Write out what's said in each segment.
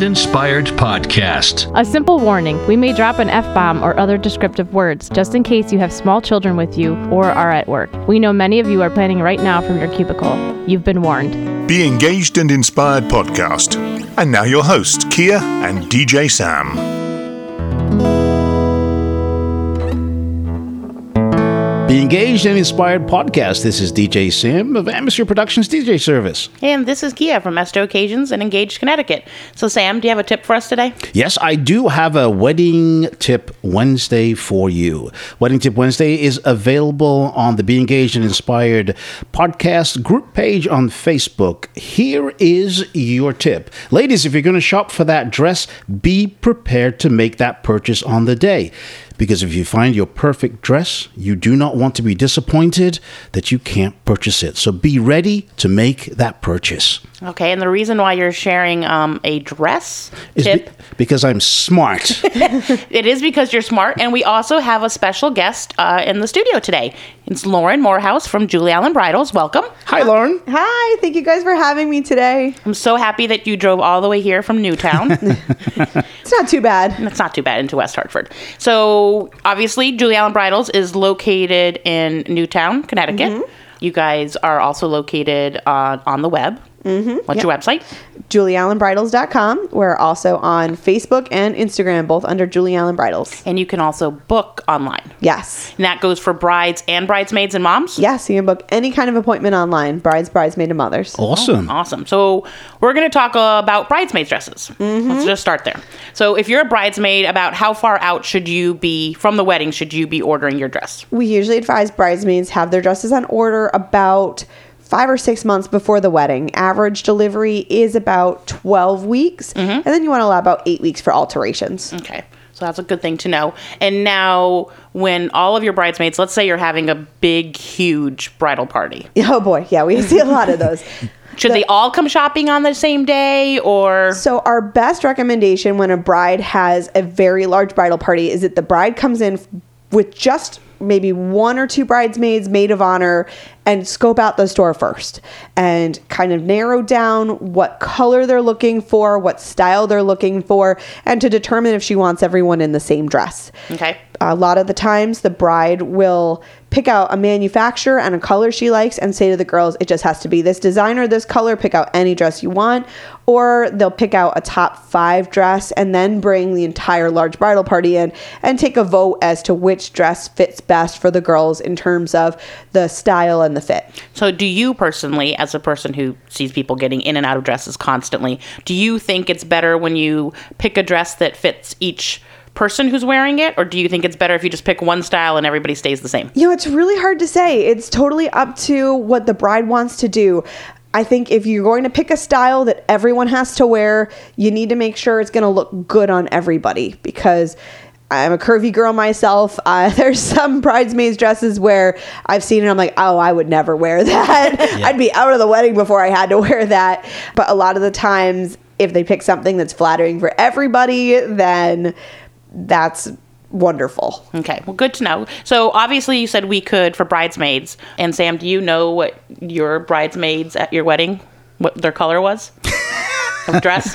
Engaged Inspired podcast. A simple warning we may drop an F bomb or other descriptive words just in case you have small children with you or are at work. We know many of you are planning right now from your cubicle. You've been warned. Be Engaged and Inspired podcast. And now your hosts, Kia and DJ Sam. The Engaged and Inspired podcast. This is DJ Sam of Atmosphere Productions DJ Service. And this is Kia from Esto Occasions in Engaged, Connecticut. So, Sam, do you have a tip for us today? Yes, I do have a wedding tip Wednesday for you. Wedding tip Wednesday is available on the Be Engaged and Inspired podcast group page on Facebook. Here is your tip. Ladies, if you're going to shop for that dress, be prepared to make that purchase on the day. Because if you find your perfect dress, you do not want to be disappointed that you can't purchase it. So be ready to make that purchase. Okay, and the reason why you're sharing um, a dress Is tip, be- because I'm smart. it is because you're smart. And we also have a special guest uh, in the studio today. It's Lauren Morehouse from Julie Allen Bridals. Welcome. Hi, Lauren. Hi, thank you guys for having me today. I'm so happy that you drove all the way here from Newtown. It's not too bad. It's not too bad into West Hartford. So obviously, Julie Allen Bridals is located in Newtown, Connecticut. You guys are also located uh, on the web. Mm-hmm. What's your website? JulieAllenBridals.com. We're also on Facebook and Instagram, both under Julie Allen Bridals. And you can also book online. Yes. And that goes for brides and bridesmaids and moms. Yes, you can book any kind of appointment online brides, bridesmaid, and mothers. Awesome. Awesome. So we're going to talk uh, about bridesmaids dresses. Let's just start there. So if you're a bridesmaid, about how far out should you be from the wedding? Should you be ordering your dress? We usually advise bridesmaids have their dresses on order about five or six months before the wedding. Average delivery is about 12 weeks. Mm-hmm. And then you want to allow about eight weeks for alterations. Okay. So that's a good thing to know. And now, when all of your bridesmaids, let's say you're having a big, huge bridal party, Oh boy, yeah, we see a lot of those. should they all come shopping on the same day or? So, our best recommendation when a bride has a very large bridal party is that the bride comes in with just maybe one or two bridesmaids, maid of honor, and scope out the store first and kind of narrow down what color they're looking for, what style they're looking for, and to determine if she wants everyone in the same dress. Okay. A lot of the times, the bride will pick out a manufacturer and a color she likes and say to the girls, it just has to be this designer, this color, pick out any dress you want. Or they'll pick out a top five dress and then bring the entire large bridal party in and take a vote as to which dress fits best for the girls in terms of the style and the fit. So, do you personally, as a person who sees people getting in and out of dresses constantly, do you think it's better when you pick a dress that fits each person who's wearing it? Or do you think it's better if you just pick one style and everybody stays the same? You know, it's really hard to say. It's totally up to what the bride wants to do. I think if you're going to pick a style that everyone has to wear, you need to make sure it's going to look good on everybody because I'm a curvy girl myself. Uh, there's some bridesmaids dresses where I've seen it. I'm like, oh, I would never wear that. I'd be out of the wedding before I had to wear that. But a lot of the times, if they pick something that's flattering for everybody, then that's wonderful. Okay, well, good to know. So, obviously, you said we could for bridesmaids. And, Sam, do you know what your bridesmaids at your wedding, what their color was? of dress?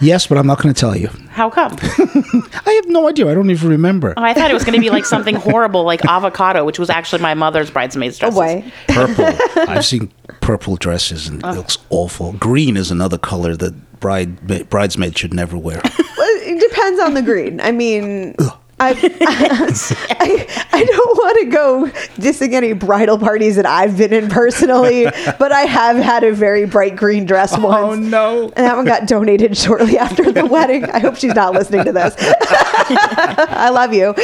Yes, but I'm not going to tell you. How come? I have no idea. I don't even remember. Oh, I thought it was going to be like something horrible, like avocado, which was actually my mother's bridesmaids dress. Oh, boy. Purple. I've seen purple dresses and it looks awful. Green is another color that bride bridesmaids should never wear. Well, it depends on the green. I mean, I, I, I don't want to go dissing any bridal parties that I've been in personally, but I have had a very bright green dress oh, once. Oh no. And that one got donated shortly after the wedding. I hope she's not listening to this. I love you.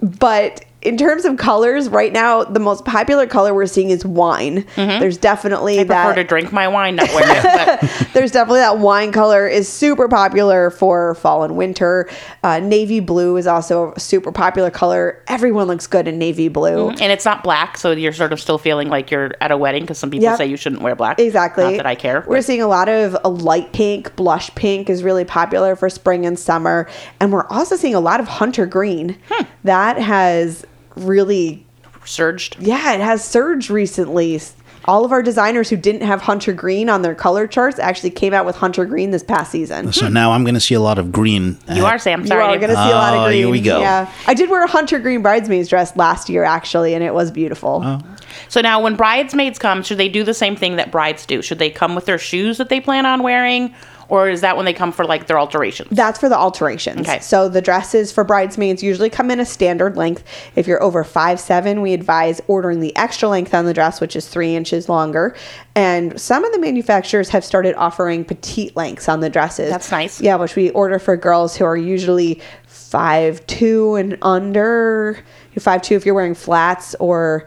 but in terms of colors, right now, the most popular color we're seeing is wine. There's definitely I prefer that. to drink my wine, not wear it. There's definitely that wine color is super popular for fall and winter. Uh, navy blue is also a super popular color. Everyone looks good in navy blue. and it's not black, so you're sort of still feeling like you're at a wedding because some people Yep. say you shouldn't wear black. Exactly. Not that I care. We're but- seeing a lot of a light pink, blush pink is really popular for spring and summer, and we're also seeing a lot of hunter green. Hmm. That has really, surged. yeah, it has surged recently. all of our designers who didn't have hunter green on their color charts actually came out with hunter green this past season. So now I'm going to see a lot of green. You are Sam. you are going to see a lot of green. Oh, green. here we go. Yeah, I did wear a hunter green bridesmaid's dress last year actually, and it was beautiful. Oh. So now, when bridesmaids come, should they do the same thing that brides do? Should they come with their shoes that they plan on wearing, or is that when they come for like their alterations? That's for the alterations. Okay. So the dresses for bridesmaids usually come in a standard length. If you're over five seven, we advise ordering the extra length on the dress, which is three inches longer. And some of the manufacturers have started offering petite lengths on the dresses. That's nice. Yeah, which we order for girls who are usually five two and under. Five two if you're wearing flats, or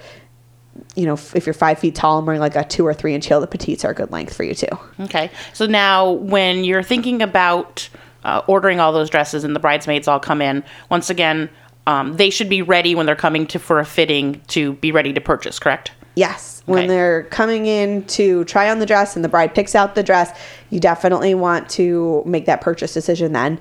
you know if you're five feet tall and wearing like a two or three inch heel, the petites are a good length for you too. Okay. So now, when you're thinking about uh, ordering all those dresses and the bridesmaids all come in, once again, um, they should be ready when they're coming to for a fitting to be ready to purchase. Correct? Yes. When they're coming in to try on the dress and the bride picks out the dress, you definitely want to make that purchase decision then.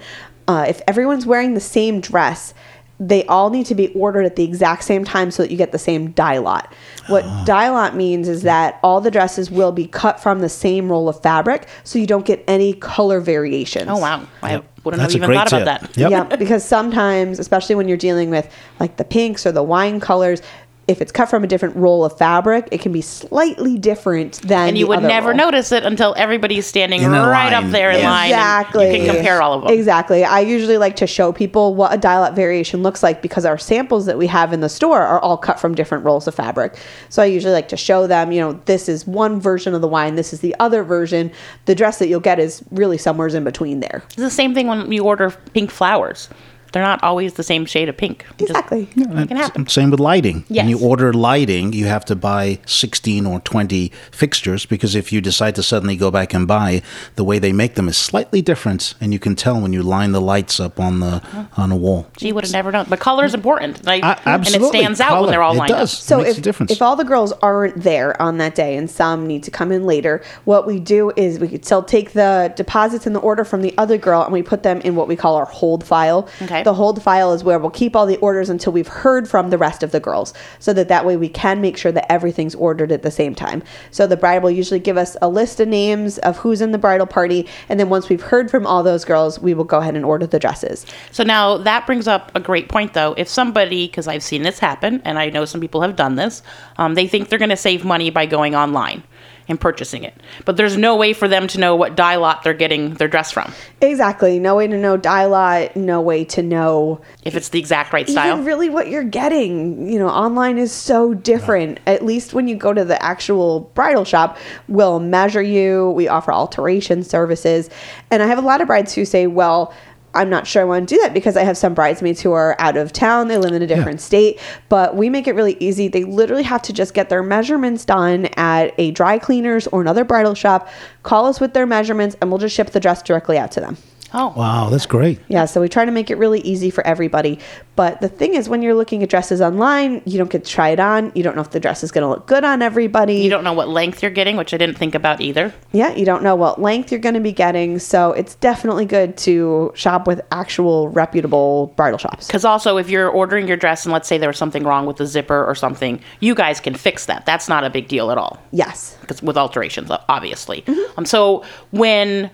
Uh, if everyone's wearing the same dress, they all need to be ordered at the exact same time so that you get the same dye lot. What Ah. dye lot means is that all the dresses will be cut from the same roll of fabric so you don't get any color variations. Oh wow! I wouldn't That's have even great thought about that. Yep. Yeah, because sometimes, especially when you're dealing with like the pinks or the wine colors, if it's cut from a different roll of fabric, it can be slightly different than. And you the would other never roll. notice it until everybody's standing In a right up line. there in line. and Exactly. You can compare all of them. Exactly. I usually like to show people what a dye lot variation looks like because our samples that we have in the store are all cut from different rolls of fabric. So I usually like to show them, you know, this is one version of the wine, this is the other version. The dress that you'll get is really somewhere's in between there. It's the same thing when you order pink flowers. They're not always the same shade of pink. It just- Exactly. it can happen. Same with lighting. When you order lighting, you have to buy 16 or 20 fixtures because if you decide to suddenly go back and buy, the way they make them is slightly different, and you can tell when you line the lights up on the on a wall. Gee, would have never known. But color is important. And, I, A- absolutely. and it stands out when they're all It lined does. up. So Makes if, a difference. if all the girls aren't there on that day and some need to come in later, what we do is we could still take the deposits and the order from the other girl and we put them in what we call our hold file. Okay. The hold file is where we'll keep all the orders until we've heard from the rest of the girls so that that way we can make sure that everything's ordered at the same time. So the bride will usually give us a list of names of who's in the bridal party and then once we've heard from all those girls, we will go ahead and order the dresses. So now that brings up a great point, though. If somebody, because I've seen this happen, and I know some people have done this, um, they think they're going to save money by going online and purchasing it, but there's no way for them to know what dye lot they're getting their dress from. Exactly. No way to know dye lot, no way to know If it's the exact right style. really what you're getting. You know, online is so different. At least when you go to the actual bridal shop, we'll measure you. We offer alteration services. And I have a lot of brides who say, well, I'm not sure I want to do that because I have some bridesmaids who are out of town. They live in a different state, but we make it really easy. They literally have to just get their measurements done at a dry cleaners or another bridal shop, call us with their measurements, and we'll just ship the dress directly out to them. Oh, Wow, that's great. Yeah, so we try to make it really easy for everybody. But the thing is, when you're looking at dresses online, you don't get to try it on. You don't know if the dress is going to look good on everybody. you don't know what length you're getting, which I didn't think about either. yeah, you don't know what length you're going to be getting. So it's definitely good to shop with actual reputable bridal shops. Because also, if you're ordering your dress and let's say there was something wrong with the zipper or something, you guys can fix that. That's not a big deal at all. Yes. because with alterations, o- obviously. Um, so when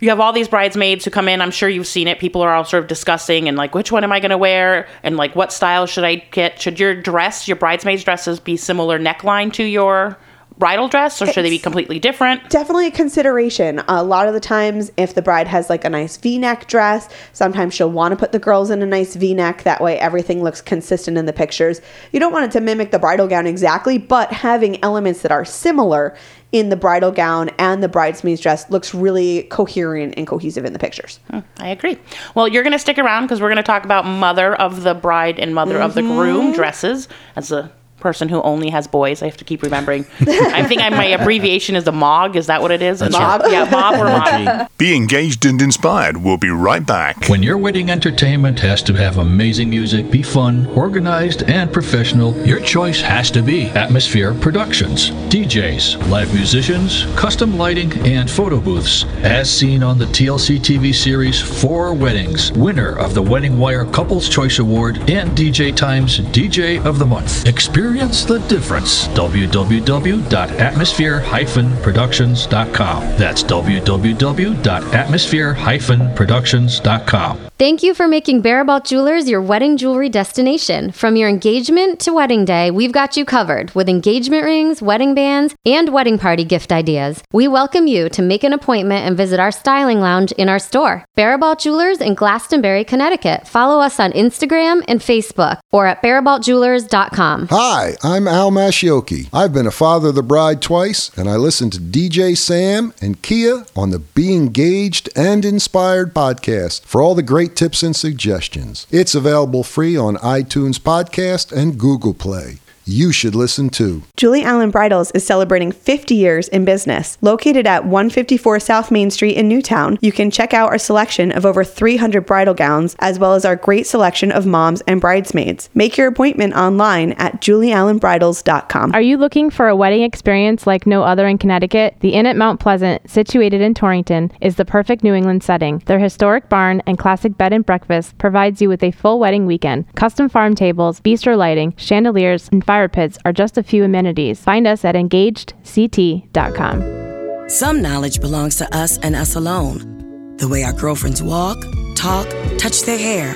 you have all these bridesmaids who come in, I'm sure you've seen it. People are all sort of discussing and like, which one am I going to wear, and like, what style should I get? Should your dress, your bridesmaids' dresses, be similar neckline to your bridal dress, or should they be completely different? definitely a consideration. A lot of the times, if the bride has like a nice v neck dress, sometimes she'll want to put the girls in a nice v neck. That way, everything looks consistent in the pictures. You don't want it to mimic the bridal gown exactly, but having elements that are similar in the bridal gown and the bridesmaid's dress looks really coherent and cohesive in the pictures. Hmm, I agree. Well, you're going to stick around because we're going to talk about mother of the bride and mother of the groom mm-hmm. dresses. As a person who only has boys, I have to keep remembering. I think I, my abbreviation is the MOG. Is that what it is? That's MOG? right. Yeah, MOG or MOG. Be engaged and inspired. We'll be right back. When your wedding entertainment has to have amazing music, be fun, organized, and professional, your choice has to be Atmosphere Productions. DJs, live musicians, custom lighting, and photo booths. As seen on the TLC TV series Four Weddings, winner of the Wedding Wire Couples Choice Award and DJ Times DJ of the Month. Experience Experience the difference. www.atmosphere-productions.com. That's www.atmosphere-productions.com. Thank you for making Barabalt Jewelers your wedding jewelry destination. From your engagement to wedding day, we've got you covered with engagement rings, wedding bands, and wedding party gift ideas. We welcome you to make an appointment and visit our styling lounge in our store, Barabalt Jewelers in Glastonbury, Connecticut. Follow us on Instagram and Facebook or at barabaltjewelers.com. Hi, I'm Al Mashioki. I've been a father of the bride twice, and I listen to DJ Sam and Kia on the Be Engaged and Inspired podcast for all the great tips and suggestions. It's available free on iTunes Podcast and Google Play. You should listen to. Julie Allen Bridals is celebrating 50 years in business. Located at 154 South Main Street in Newtown, you can check out our selection of over 300 bridal gowns, as well as our great selection of moms and bridesmaids. Make your appointment online at julieallenbridals.com. Are you looking for a wedding experience like no other in Connecticut? The Inn at Mount Pleasant, situated in Torrington, is the perfect New England setting. Their historic barn and classic bed and breakfast provides you with a full wedding weekend. Custom farm tables, bistro lighting, chandeliers, and fire pits are just a few amenities. Find us at engagedct.com. Some knowledge belongs to us and us alone. The way our girlfriends walk, talk, touch their hair.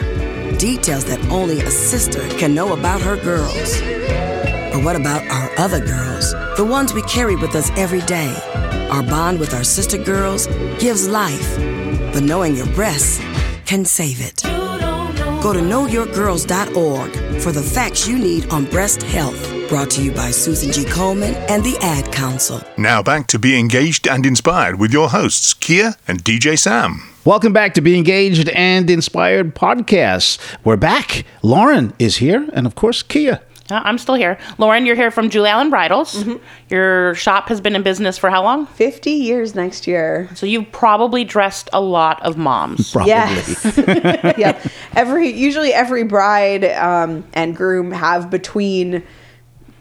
Details that only a sister can know about her girls. But what about our other girls? The ones we carry with us every day. Our bond with our sister girls gives life. But knowing your breasts can save it. Go to knowyourgirls.org for the facts you need on breast health. Brought to you by Susan G. Komen and the Ad Council. Now back to Be Engaged and Inspired with your hosts, Kia and DJ Sam. Welcome back to Be Engaged and Inspired podcasts. We're back. Lauren is here, and of course, Kia. I'm still here. Lauren, you're here from Julie Allen Bridals. Your shop has been in business for how long? 50 years next year. So you've probably dressed a lot of moms. Probably. Yes. yep. Every usually every bride um, and groom have between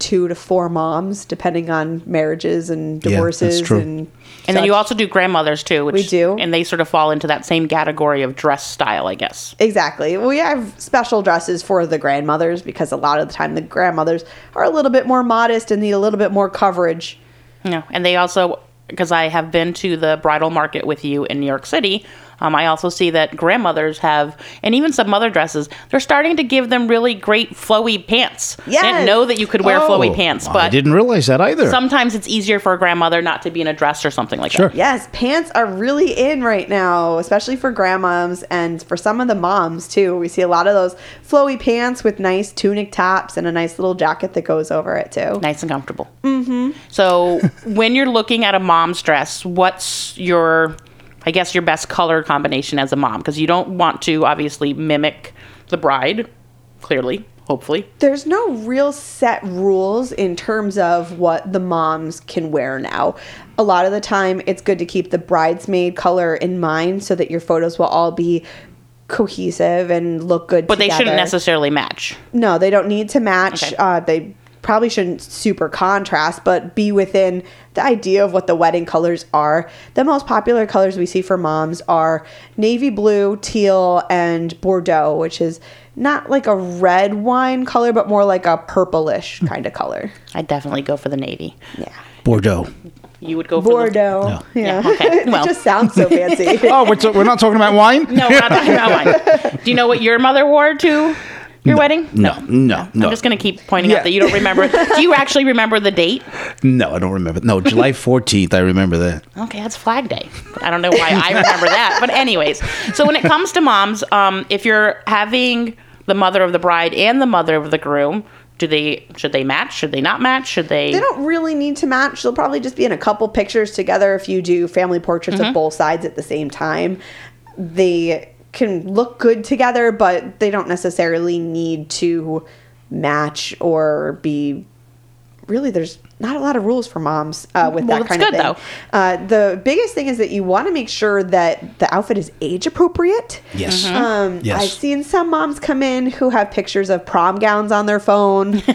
two to four moms, depending on marriages and Yeah, that's divorces true. and. And then you also do grandmothers too, which We do. and they sort of fall into that same category of dress style, I guess. Exactly. We have special dresses for the grandmothers because a lot of the time the grandmothers are a little bit more modest and need a little bit more coverage. Yeah, and they also because I have been to the bridal market with you in New York City. Um, I also see that grandmothers have, and even some mother dresses, they're starting to give them really great flowy pants. I didn't know that you could wear flowy pants, but I but didn't realize that either. sometimes it's easier for a grandmother not to be in a dress or something like Sure. that. Yes, pants are really in right now, especially for grandmoms and for some of the moms too. We see a lot of those flowy pants with nice tunic tops and a nice little jacket that goes over it too. Nice and comfortable. Mm-hmm. So when you're looking at a mom's dress, what's your, I guess, your best color combination as a mom? Because you don't want to obviously mimic the bride, clearly, hopefully. There's no real set rules in terms of what the moms can wear now. A lot of the time, it's good to keep the bridesmaid color in mind so that your photos will all be cohesive and look good But they shouldn't necessarily match. No, they don't need to match. Okay. Uh, they probably shouldn't super contrast, but be within the idea of what the wedding colors are. The most popular colors we see for moms are navy blue, teal, and Bordeaux, which is not like a red wine color, but more like a purplish kind of color. I'd definitely go for the navy. Yeah. Bordeaux. You would go for Bordeaux. No. Yeah. Yeah, okay. it just sounds so fancy. Oh, we're, t- we're not talking about wine? No, we're not talking about wine. Do you know what your mother wore to your wedding? No, no, no. I'm just going to keep pointing Yeah. out that you don't remember. Do you actually remember the date? No, I don't remember. No, July 14th, I remember that. Okay, that's Flag Day. I don't know why I remember that, but anyways. So when it comes to moms, um, if you're having the mother of the bride and the mother of the groom, do they should they match? Should they not match? Should they? They don't really need to match. They'll probably just be in a couple pictures together if you do family portraits Mm-hmm. of both sides at the same time. They can look good together, but they don't necessarily need to match or be. Really, there's not a lot of rules for moms uh, with Well, that that's kind of good, thing. Uh, the biggest thing is that you want to make sure that the outfit is age appropriate. Yes. Mm-hmm. Um, Yes. I've seen some moms come in who have pictures of prom gowns on their phone,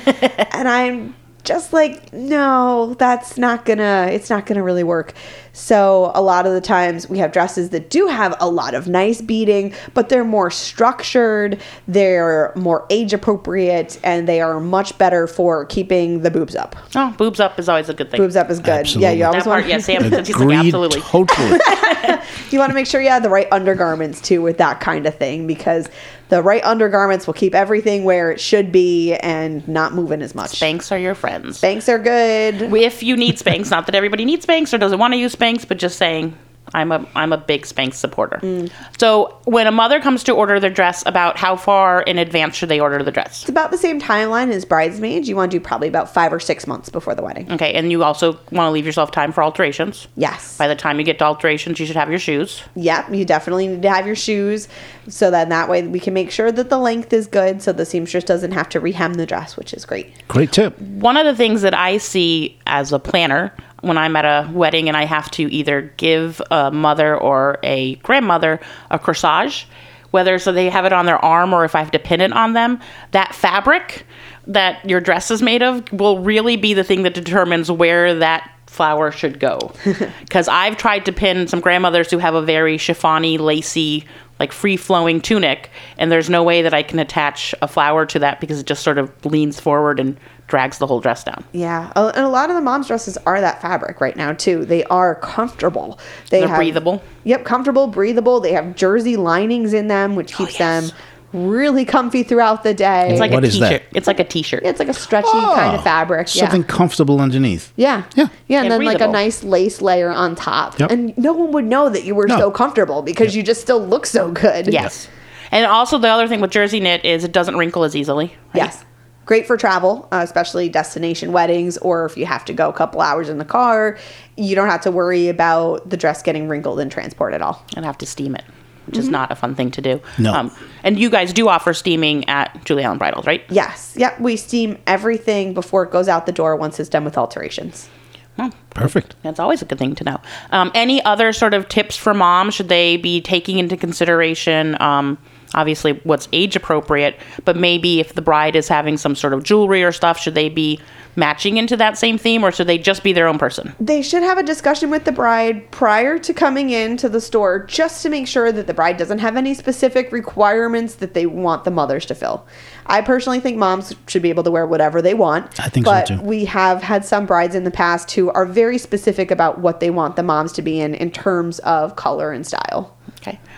and I'm just like no that's not gonna it's not gonna really work so a lot of the times we have dresses that do have a lot of nice beading but they're more structured they're more age appropriate and they are much better for keeping the boobs up Oh, boobs up is always a good thing. boobs up is good yeah you always That part, want yeah, Sam says he's like, absolutely. totally. you want to make sure you have the right undergarments too with that kind of thing because the right undergarments will keep everything where it should be and not moving as much Spanx are your friends. Spanx are good If you need Spanx, not that everybody needs Spanx or doesn't want to use Spanx, but just saying I'm a I'm a big Spanx supporter. Mm. So when a mother comes to order their dress, about how far in advance should they order the dress? It's about the same timeline as bridesmaids. You want to do probably about five or six months before the wedding. Okay, and you also want to leave yourself time for alterations. Yes. By the time you get to alterations, you should have your shoes. Yep. You definitely need to have your shoes so then that way we can make sure that the length is good so the seamstress doesn't have to rehem the dress, which is great. Great tip. One of the things that I see as a planner when I'm at a wedding and I have to either give a mother or a grandmother a corsage, whether so they have it on their arm or if I have to pin it on them, that fabric that your dress is made of will really be the thing that determines where that flower should go. Because I've tried to pin some grandmothers who have a very chiffony, lacy, like free flowing tunic, and there's no way that I can attach a flower to that because it just sort of leans forward and drags the whole dress down. Yeah. And a lot of the mom's dresses are that fabric right now, too. They are comfortable. They They're have, breathable. Yep. Comfortable, breathable. They have jersey linings in them, which oh, keeps yes. them really comfy throughout the day. It's like What a is t-shirt. that? It's like a t-shirt. it's like a stretchy kind of fabric. Yeah. Something comfortable underneath. Yeah. Yeah. Yeah. And, And then like a breathable. nice lace layer on top. Yep. And no one would know that you were No. so comfortable because you just still look so good. Yes. And also the other thing with jersey knit is it doesn't wrinkle as easily. right? Yes. Great for travel, uh, especially destination weddings, or if you have to go a couple hours in the car, you don't have to worry about the dress getting wrinkled in transport at all. And have to steam it, which is not a fun thing to do. No. and you guys do offer steaming at Julie Allen Bridals, right? Yes. Yep. We steam everything before it goes out the door once it's done with alterations. Perfect. That's always a good thing to know. Um, any other sort of tips for moms? Should they be taking into consideration, um, obviously, what's age appropriate, but maybe if the bride is having some sort of jewelry or stuff, should they be matching into that same theme or should they just be their own person? They should have a discussion with the bride prior to coming into the store just to make sure that the bride doesn't have any specific requirements that they want the mothers to fill. I personally think moms should be able to wear whatever they want. I think so, but too. we have had some brides in the past who are very specific about what they want the moms to be in in terms of color and style.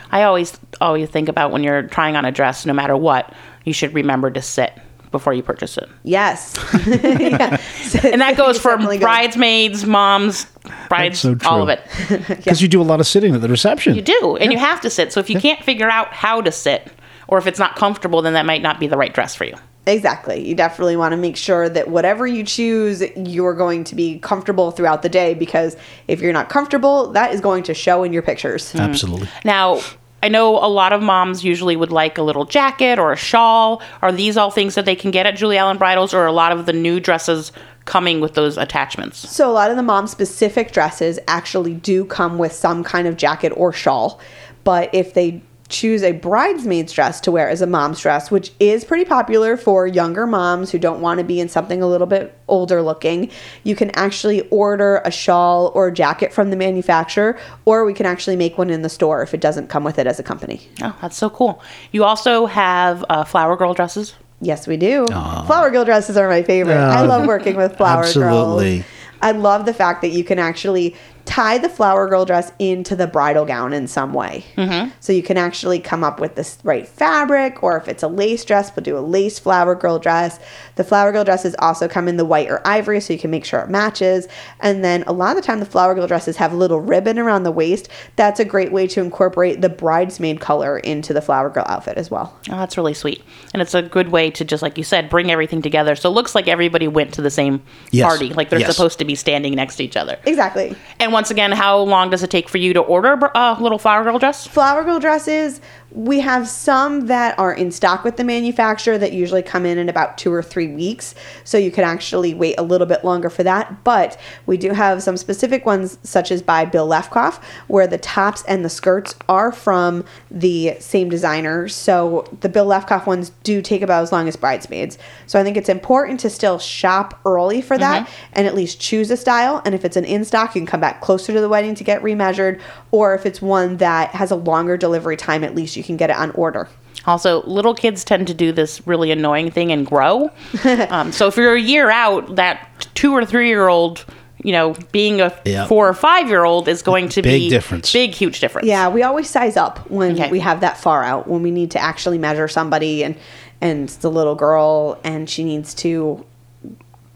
Okay. I always always think about when you're trying on a dress, no matter what, you should remember to sit before you purchase it. Yes. Yeah. And that goes for definitely good. bridesmaids, moms, brides, so all of it. Because you do a lot of sitting at the reception. You do, and you have to sit. So if you can't figure out how to sit, or if it's not comfortable, then that might not be the right dress for you. Exactly. You definitely want to make sure that whatever you choose, you're going to be comfortable throughout the day because if you're not comfortable, that is going to show in your pictures. Absolutely. Now, I know a lot of moms usually would like a little jacket or a shawl. Are these all things that they can get at Julie Allen Bridals, or a lot of the new dresses coming with those attachments? So a lot of the mom specific dresses actually do come with some kind of jacket or shawl. But if they choose a bridesmaid's dress to wear as a mom's dress, which is pretty popular for younger moms who don't want to be in something a little bit older looking, you can actually order a shawl or a jacket from the manufacturer, or we can actually make one in the store if it doesn't come with it as a company. Oh, that's so cool. You also have uh, flower girl dresses. Yes, we do. Flower girl dresses are my favorite. I love working with flower Absolutely. girls. I love the fact that you can actually tie the flower girl dress into the bridal gown in some way. Mm-hmm. So you can actually come up with this right fabric, or if it's a lace dress, we'll do a lace flower girl dress. The flower girl dresses also come in the white or ivory, so you can make sure it matches. And then a lot of the time, the flower girl dresses have a little ribbon around the waist. That's a great way to incorporate the bridesmaid color into the flower girl outfit as well. Oh, that's really sweet. And it's a good way to just like you said, bring everything together. So it looks like everybody went to the same Yes. party. Like they're Yes. supposed to be standing next to each other. Exactly. And once again, how long does it take for you to order a uh, little flower girl dress? flower girl dresses We have some that are in stock with the manufacturer that usually come in in about two or three weeks. So you can actually wait a little bit longer for that. But we do have some specific ones, such as by Bill Levkoff, where the tops and the skirts are from the same designer. So the Bill Levkoff ones do take about as long as bridesmaids. So I think it's important to still shop early for that mm-hmm. and at least choose a style. And if it's an in stock, you can come back closer to the wedding to get remeasured. Or if it's one that has a longer delivery time, at least you can get it on order. Also, little kids tend to do this really annoying thing and grow. um, so if you're a year out, that two or three year old, you know, being a Yeah. four or five year old is going to Big be difference. Big, huge difference. Yeah, we always size up when Okay. we have that far out, when we need to actually measure somebody and and the little girl and she needs to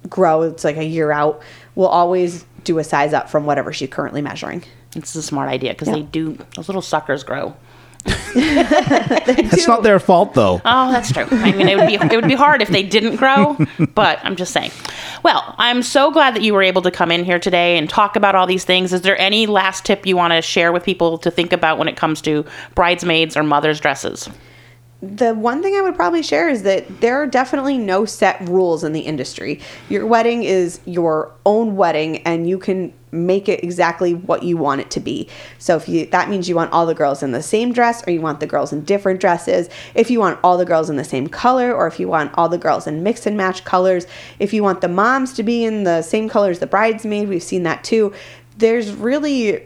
grow. It's like a year out. We'll always do a size up from whatever she's currently measuring. It's a smart idea because Yeah. they do, those little suckers grow. It's not their fault though. Oh, that's true. I mean, it would be it would be hard if they didn't grow, but I'm just saying. Well, I'm so glad that you were able to come in here today and talk about all these things. Is there any last tip you want to share with people to think about when it comes to bridesmaids or mothers' dresses? the one thing I would probably share is that there are definitely no set rules in the industry. Your wedding is your own wedding and you can make it exactly what you want it to be. So if you that means you want all the girls in the same dress or you want the girls in different dresses, if you want all the girls in the same color or if you want all the girls in mix and match colors, if you want the moms to be in the same color as the bridesmaid, we've seen that too. There's really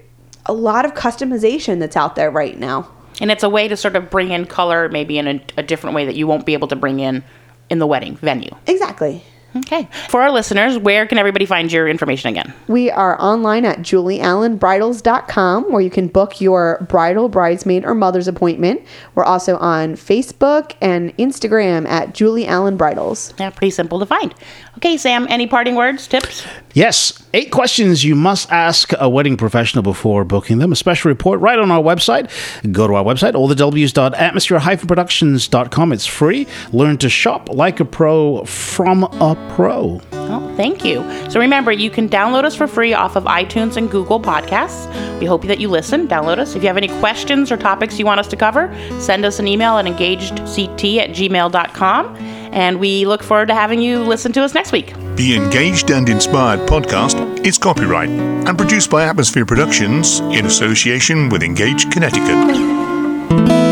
a lot of customization that's out there right now. And it's a way to sort of bring in color, maybe in a, a different way that you won't be able to bring in in the wedding venue. Exactly. Okay. For our listeners, where can everybody find your information again? We are online at julieallenbridals.com where you can book your bridal, bridesmaid, or mother's appointment. We're also on Facebook and Instagram at Julie Allen Bridals. Yeah, pretty simple to find. Okay, Sam, any parting words, tips? Yes, eight questions you must ask a wedding professional before booking them. A special report right on our website. Go to our website, allthews.atmosphere-productions.com. It's free. Learn to shop like a pro from a pro. Oh, thank you. So remember, you can download us for free off of iTunes and Google Podcasts. We hope that you listen, download us. If you have any questions or topics you want us to cover, send us an email at engagedct at gmail.com. And we look forward to having you listen to us next week. The Engaged and Inspired podcast is copyright and produced by Atmosphere Productions in association with Engaged Connecticut.